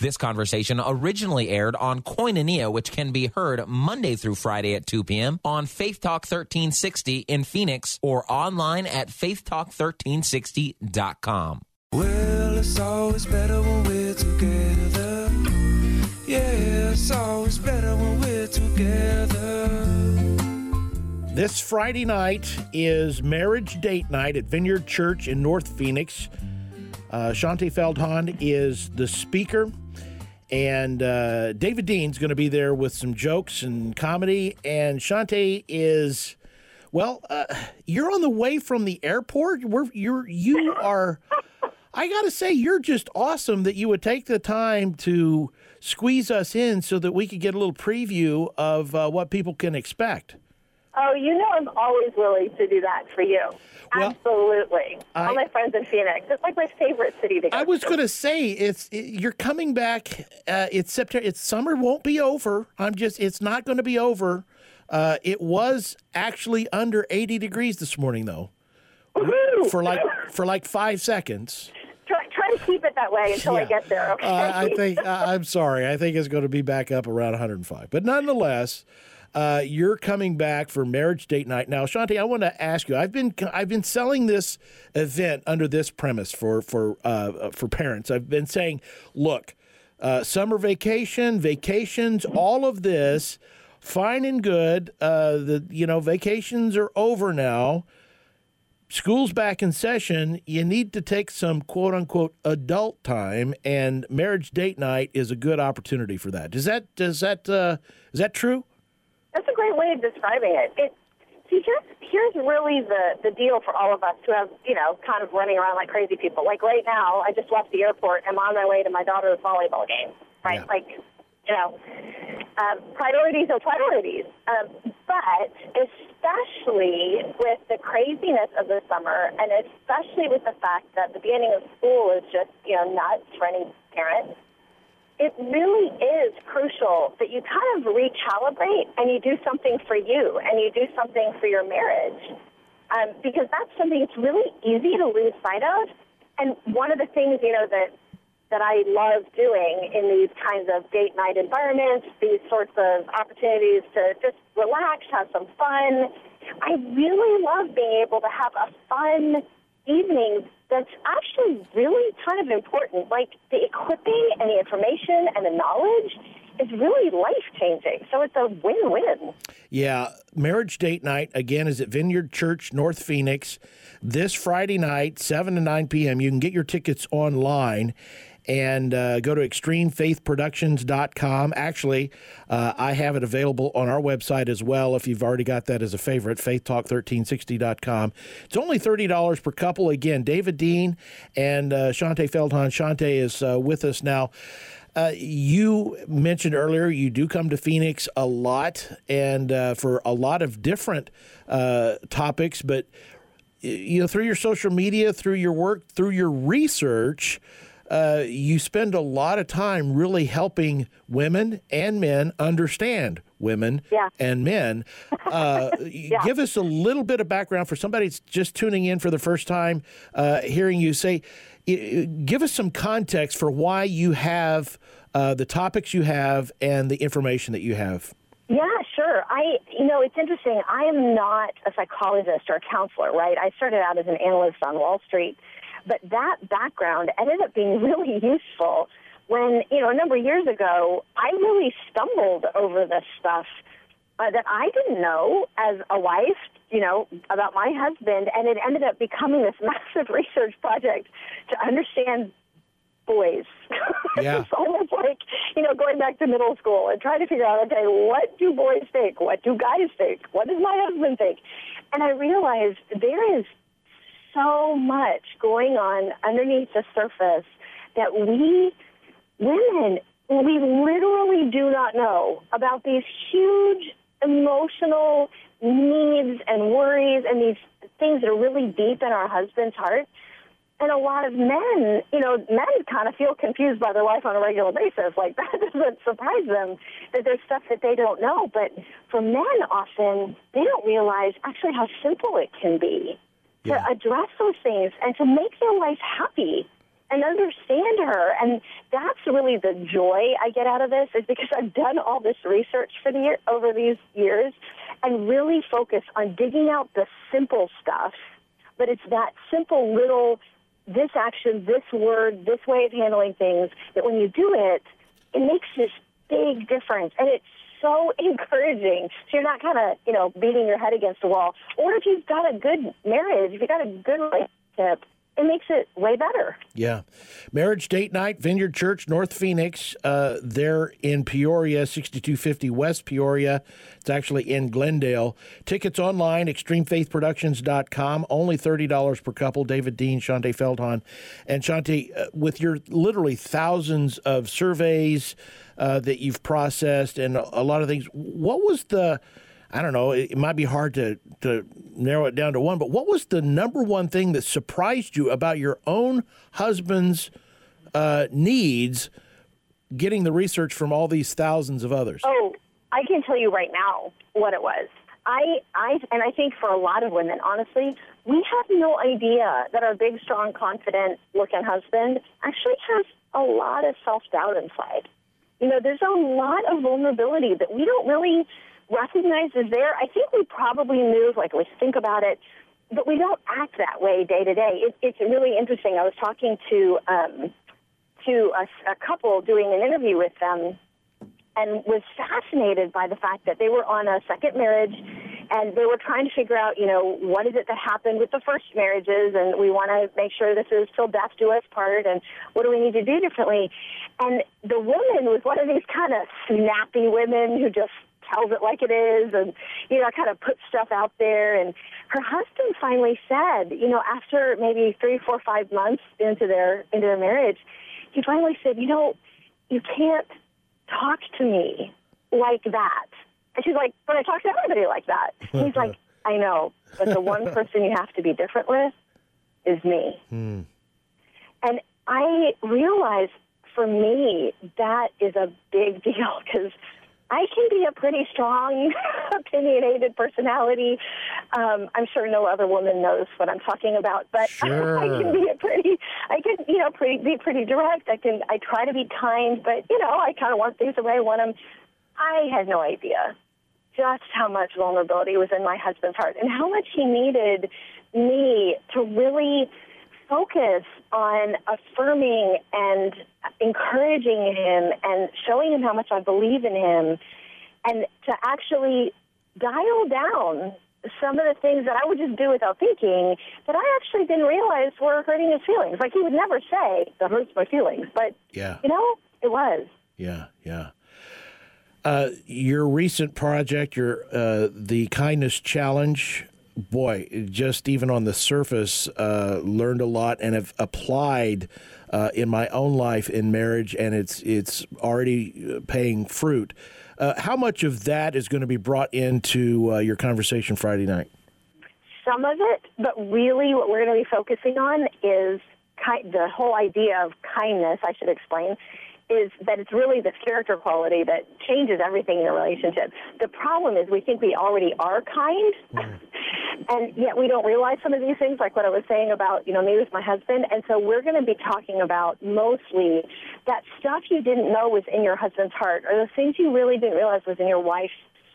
This conversation originally aired on Koinonia, which can be heard Monday through Friday at 2 p.m. on Faith Talk 1360 in Phoenix or online at faithtalk1360.com. Well, it's always better when we're together. Yeah, it's always better when we're together. This Friday night is marriage date night at Vineyard Church in North Phoenix. Uh, Shaunti Feldhahn is the speaker, and uh, David Dean's going to be there with some jokes and comedy. And Shaunti is, well, uh, you're on the way from the airport. We're, you're you are. I got to say, you're just awesome that you would take the time to squeeze us in so that we could get a little preview of uh, what people can expect. Oh, you know I'm always willing to do that for you. Well, Absolutely. I- All my friends in Phoenix. It's like my favorite city to go I was going to say it's it, you're coming back. Uh, it's September. It's summer won't be over. I'm just. It's not going to be over. Uh, it was actually under 80 degrees this morning though, Woohoo! for like for like five seconds. try, try to keep it that way until I get there. Okay. Uh, I think I I'm sorry. I think it's going to be back up around 105. But nonetheless, uh, you're coming back for marriage date night now, Shaunti. I want to ask you. I've been I've been selling this event under this premise for for uh, for parents. I've been saying, look, uh, summer vacation, vacations, all of this, fine and good. Uh, the you know vacations are over now school's back in session, you need to take some quote unquote adult time, and marriage date night is a good opportunity for that. Does that does that uh, is that true? That's a great way of describing it. It see here's here's really the the deal for all of us who have you know kind of running around like crazy people. Like right now, I just left the airport. I'm on my way to my daughter's volleyball game. Right, Yeah. like you know, um, priorities are priorities. Um, but especially with the craziness of the summer, and especially with the fact that the beginning of school is just you know nuts for any parent it really is crucial that you kind of recalibrate and you do something for you and you do something for your marriage. Um, because that's something it's really easy to lose sight of. And one of the things, you know, that that I love doing in these kinds of date night environments, these sorts of opportunities to just relax, have some fun. I really love being able to have a fun evening that's actually really kind of important. Like the equipping and the information and the knowledge is really life changing. So it's a win win. Yeah, marriage date night again is at Vineyard Church, North Phoenix, this Friday night, seven to nine p.m. You can get your tickets online. And uh, go to extremefaithproductions.com. Actually, uh, I have it available on our website as well if you've already got that as a favorite, faithtalk1360.com. It's only $30 per couple. Again, David Dean and uh, Shaunti Feldhahn. Shaunti is uh, with us now. Uh, you mentioned earlier you do come to Phoenix a lot and uh, for a lot of different uh, topics, but you know through your social media, through your work, through your research, uh, you spend a lot of time really helping women and men understand women Yeah. and men. Uh, Give us a little bit of background for somebody that's just tuning in for the first time, uh, hearing you say. Give us some context for why you have uh, the topics you have and the information that you have. Yeah, sure. I, you know, it's interesting. I am not a psychologist or a counselor, right? I started out as an analyst on Wall Street, but that background ended up being really useful when, you know, a number of years ago, I really stumbled over this stuff uh, that I didn't know as a wife, you know, about my husband, and it ended up becoming this massive research project to understand boys. Yeah. it's almost like, you know, going back to middle school and trying to figure out, okay, what do boys think? What do guys think? What does my husband think? And I realized there is so much going on underneath the surface that we women, we literally do not know about these huge emotional needs and worries and these things that are really deep in our husband's heart. And a lot of men, you know, men kind of feel confused by their life on a regular basis. Like that doesn't surprise them that there's stuff that they don't know. But for men, often they don't realize actually how simple it can be Yeah. to address those things and to make their life happy. and understand her. And that's really the joy I get out of this is because I've done all this research for the year, over these years and really focus on digging out the simple stuff. But it's that simple little this action, this word, this way of handling things that when you do it, it makes this big difference. And it's so encouraging. So you're not kind of, you know, beating your head against the wall. Or if you've got a good marriage, if you've got a good relationship, it makes it way better. Yeah. Marriage Date Night, Vineyard Church, North Phoenix. Uh, they're in Peoria, 6250 West Peoria. It's actually in Glendale. Tickets online, extremefaithproductions.com. Only $30 per couple. David Dean, Shaunti Feldhahn. And Shaunti, uh, with your literally thousands of surveys uh, that you've processed and a lot of things, what was the I don't know, it, might be hard to, to narrow it down to one, but what was the number one thing that surprised you about your own husband's uh, needs getting the research from all these thousands of others? Oh, I can tell you right now what it was. I, I, and I think for a lot of women, honestly, we have no idea that our big, strong, confident looking husband actually has a lot of self doubt inside. You know, there's a lot of vulnerability that we don't really recognize is there. I think we probably move, like we think about it, but we don't act that way day to day. It, it's really interesting. I was talking to um, to a, a couple doing an interview with them, and was fascinated by the fact that they were on a second marriage and they were trying to figure out, you know, what is it that happened with the first marriages, and we want to make sure this is till death do us part, and what do we need to do differently? And the woman was one of these kind of snappy women who just tells it like it is and you know I kind of puts stuff out there. And her husband finally said you know after maybe three four five months into their into their marriage he finally said you know you can't talk to me like that. And she's like but i talk to everybody like that. And he's like i know but the one person you have to be different with is me. Hmm. and i realized for me that is a big deal because I can be a pretty strong, opinionated personality. Um, I'm sure no other woman knows what I'm talking about, but sure. I can be a pretty, I can, you know, pretty, be pretty direct. I can, I try to be kind, but you know, I kind of want things the way I want them. I had no idea just how much vulnerability was in my husband's heart and how much he needed me to really focus on affirming and encouraging him and showing him how much I believe in him and to actually dial down some of the things that I would just do without thinking that I actually didn't realize were hurting his feelings. Like he would never say that hurts my feelings, but yeah, you know, it was. Yeah, yeah. Uh, your recent project, your uh, the kindness challenge, boy, just even on the surface, uh, learned a lot and have applied uh, in my own life in marriage, and it's it's already uh, paying fruit. Uh, how much of that is going to be brought into uh, your conversation Friday night? Some of it, but really, what we're going to be focusing on is ki- the whole idea of kindness. I should explain is that it's really the character quality that changes everything in a relationship. The problem is we think we already are kind, mm. And yet we don't realize some of these things, like what I was saying about, you know, me with my husband. And so we're going to be talking about mostly that stuff you didn't know was in your husband's heart, or the things you really didn't realize was in your wife's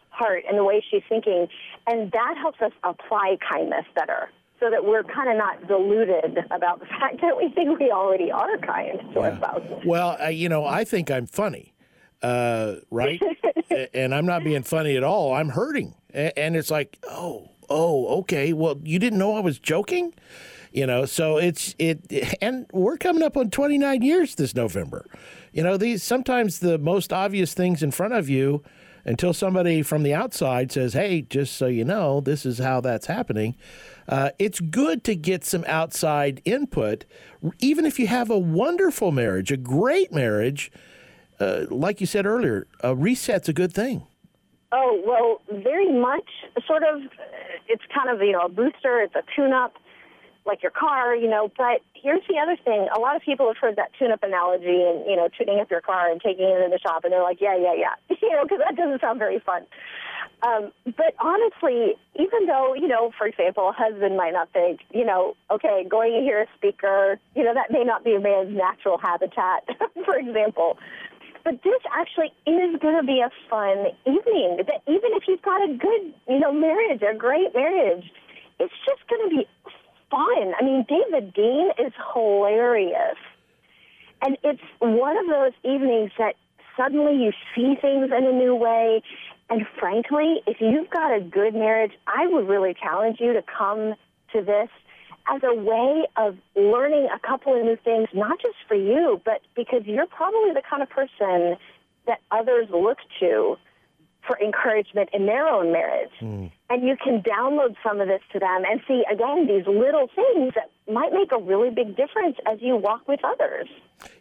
heart and the way she's thinking. And that helps us apply kindness better so that we're kind of not deluded about the fact that we think we already are kind to yeah. our spouses. Well, uh, you know, I think I'm funny, uh, right? and I'm not being funny at all. I'm hurting. And it's like, oh, oh, okay. Well, you didn't know I was joking? You know, so it's it, and we're coming up on 29 years this November. You know, these sometimes the most obvious things in front of you until somebody from the outside says, hey, just so you know, this is how that's happening. Uh, it's good to get some outside input, even if you have a wonderful marriage, a great marriage. Uh, like you said earlier, a reset's a good thing. Oh well, very much. Sort of, it's kind of you know a booster. It's a tune-up like your car, you know. But here's the other thing: a lot of people have heard that tune-up analogy, and you know, tuning up your car and taking it in the shop, and they're like, "Yeah, yeah, yeah," you know, because that doesn't sound very fun. Um, but honestly, even though, you know, for example, a husband might not think, you know, okay, going to hear a speaker, you know, that may not be a man's natural habitat, for example. But this actually is going to be a fun evening. That even if you've got a good, you know, marriage, a great marriage, it's just going to be fun. I mean, David Dean is hilarious. And it's one of those evenings that suddenly you see things in a new way. And frankly, if you've got a good marriage, I would really challenge you to come to this as a way of learning a couple of new things, not just for you, but because you're probably the kind of person that others look to for encouragement in their own marriage. Mm. And you can download some of this to them and see, again, these little things that might make a really big difference as you walk with others.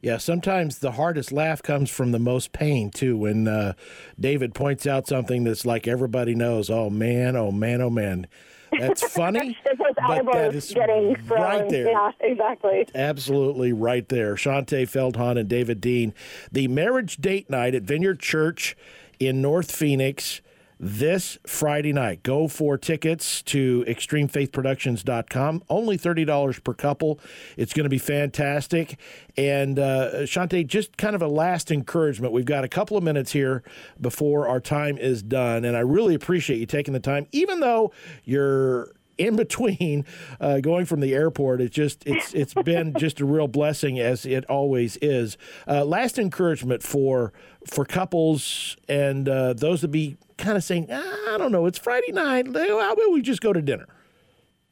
Yeah, sometimes the hardest laugh comes from the most pain, too. When uh, David points out something that's like everybody knows, oh man, oh man, oh man. That's funny, but that is right there. Yeah, exactly. Absolutely right there. Shaunti Feldhahn and David Dean. The marriage date night at Vineyard Church in North Phoenix this Friday night. Go for tickets to extremefaithproductions.com. Only $30 per couple. It's going to be fantastic. And uh, Shaunti, just kind of a last encouragement. We've got a couple of minutes here before our time is done. And I really appreciate you taking the time, even though you're in between uh, going from the airport it's just it's it's been just a real blessing as it always is. Uh, last encouragement for for couples and uh, those that be kind of saying ah, i don't know it's friday night how about we just go to dinner?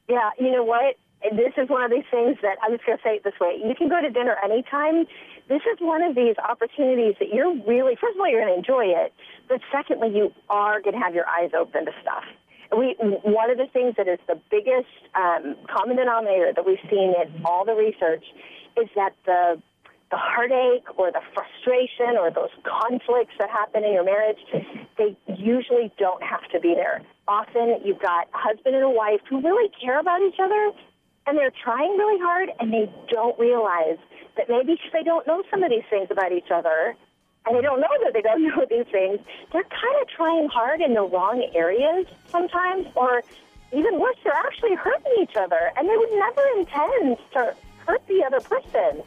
Yeah you know what? This is one of these things that i'm just going to say it this way you can go to dinner anytime. This is one of these opportunities that you're really first of all you're going to enjoy it but secondly you are going to have your eyes open to stuff we one of the things that is the biggest um, common denominator that we've seen in all the research is that the the heartache or the frustration or those conflicts that happen in your marriage, they usually don't have to be there. Often you've got a husband and a wife who really care about each other and they're trying really hard and they don't realize that maybe they don't know some of these things about each other and they don't know that they don't know these things, they're kind of trying hard in the wrong areas sometimes, or even worse, they're actually hurting each other, and they would never intend to hurt the other person.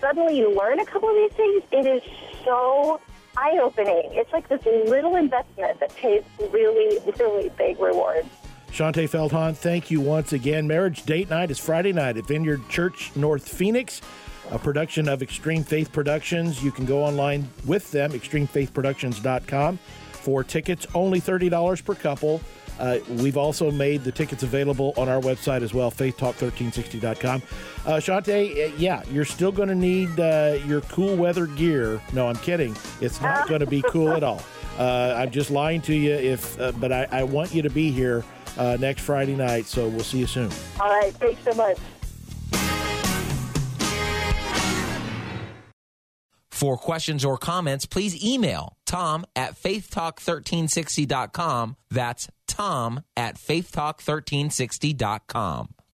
Suddenly, you learn a couple of these things. It is so eye opening. It's like this little investment that pays really, really big rewards. Shaunti Feldhahn, thank you once again. Marriage Date Night is Friday night at Vineyard Church, North Phoenix a production of Extreme Faith Productions. You can go online with them, extremefaithproductions.com, for tickets, only $30 per couple. Uh, we've also made the tickets available on our website as well, faithtalk1360.com. Uh, Shaunti, uh, yeah, you're still going to need uh, your cool weather gear. No, I'm kidding. It's not going to be cool at all. Uh, I'm just lying to you. If, uh, but I, I, want you to be here uh, next Friday night. So we'll see you soon. All right. Thanks so much. For questions or comments, please email tom at faithtalk1360.com. That's tom at faithtalk1360.com.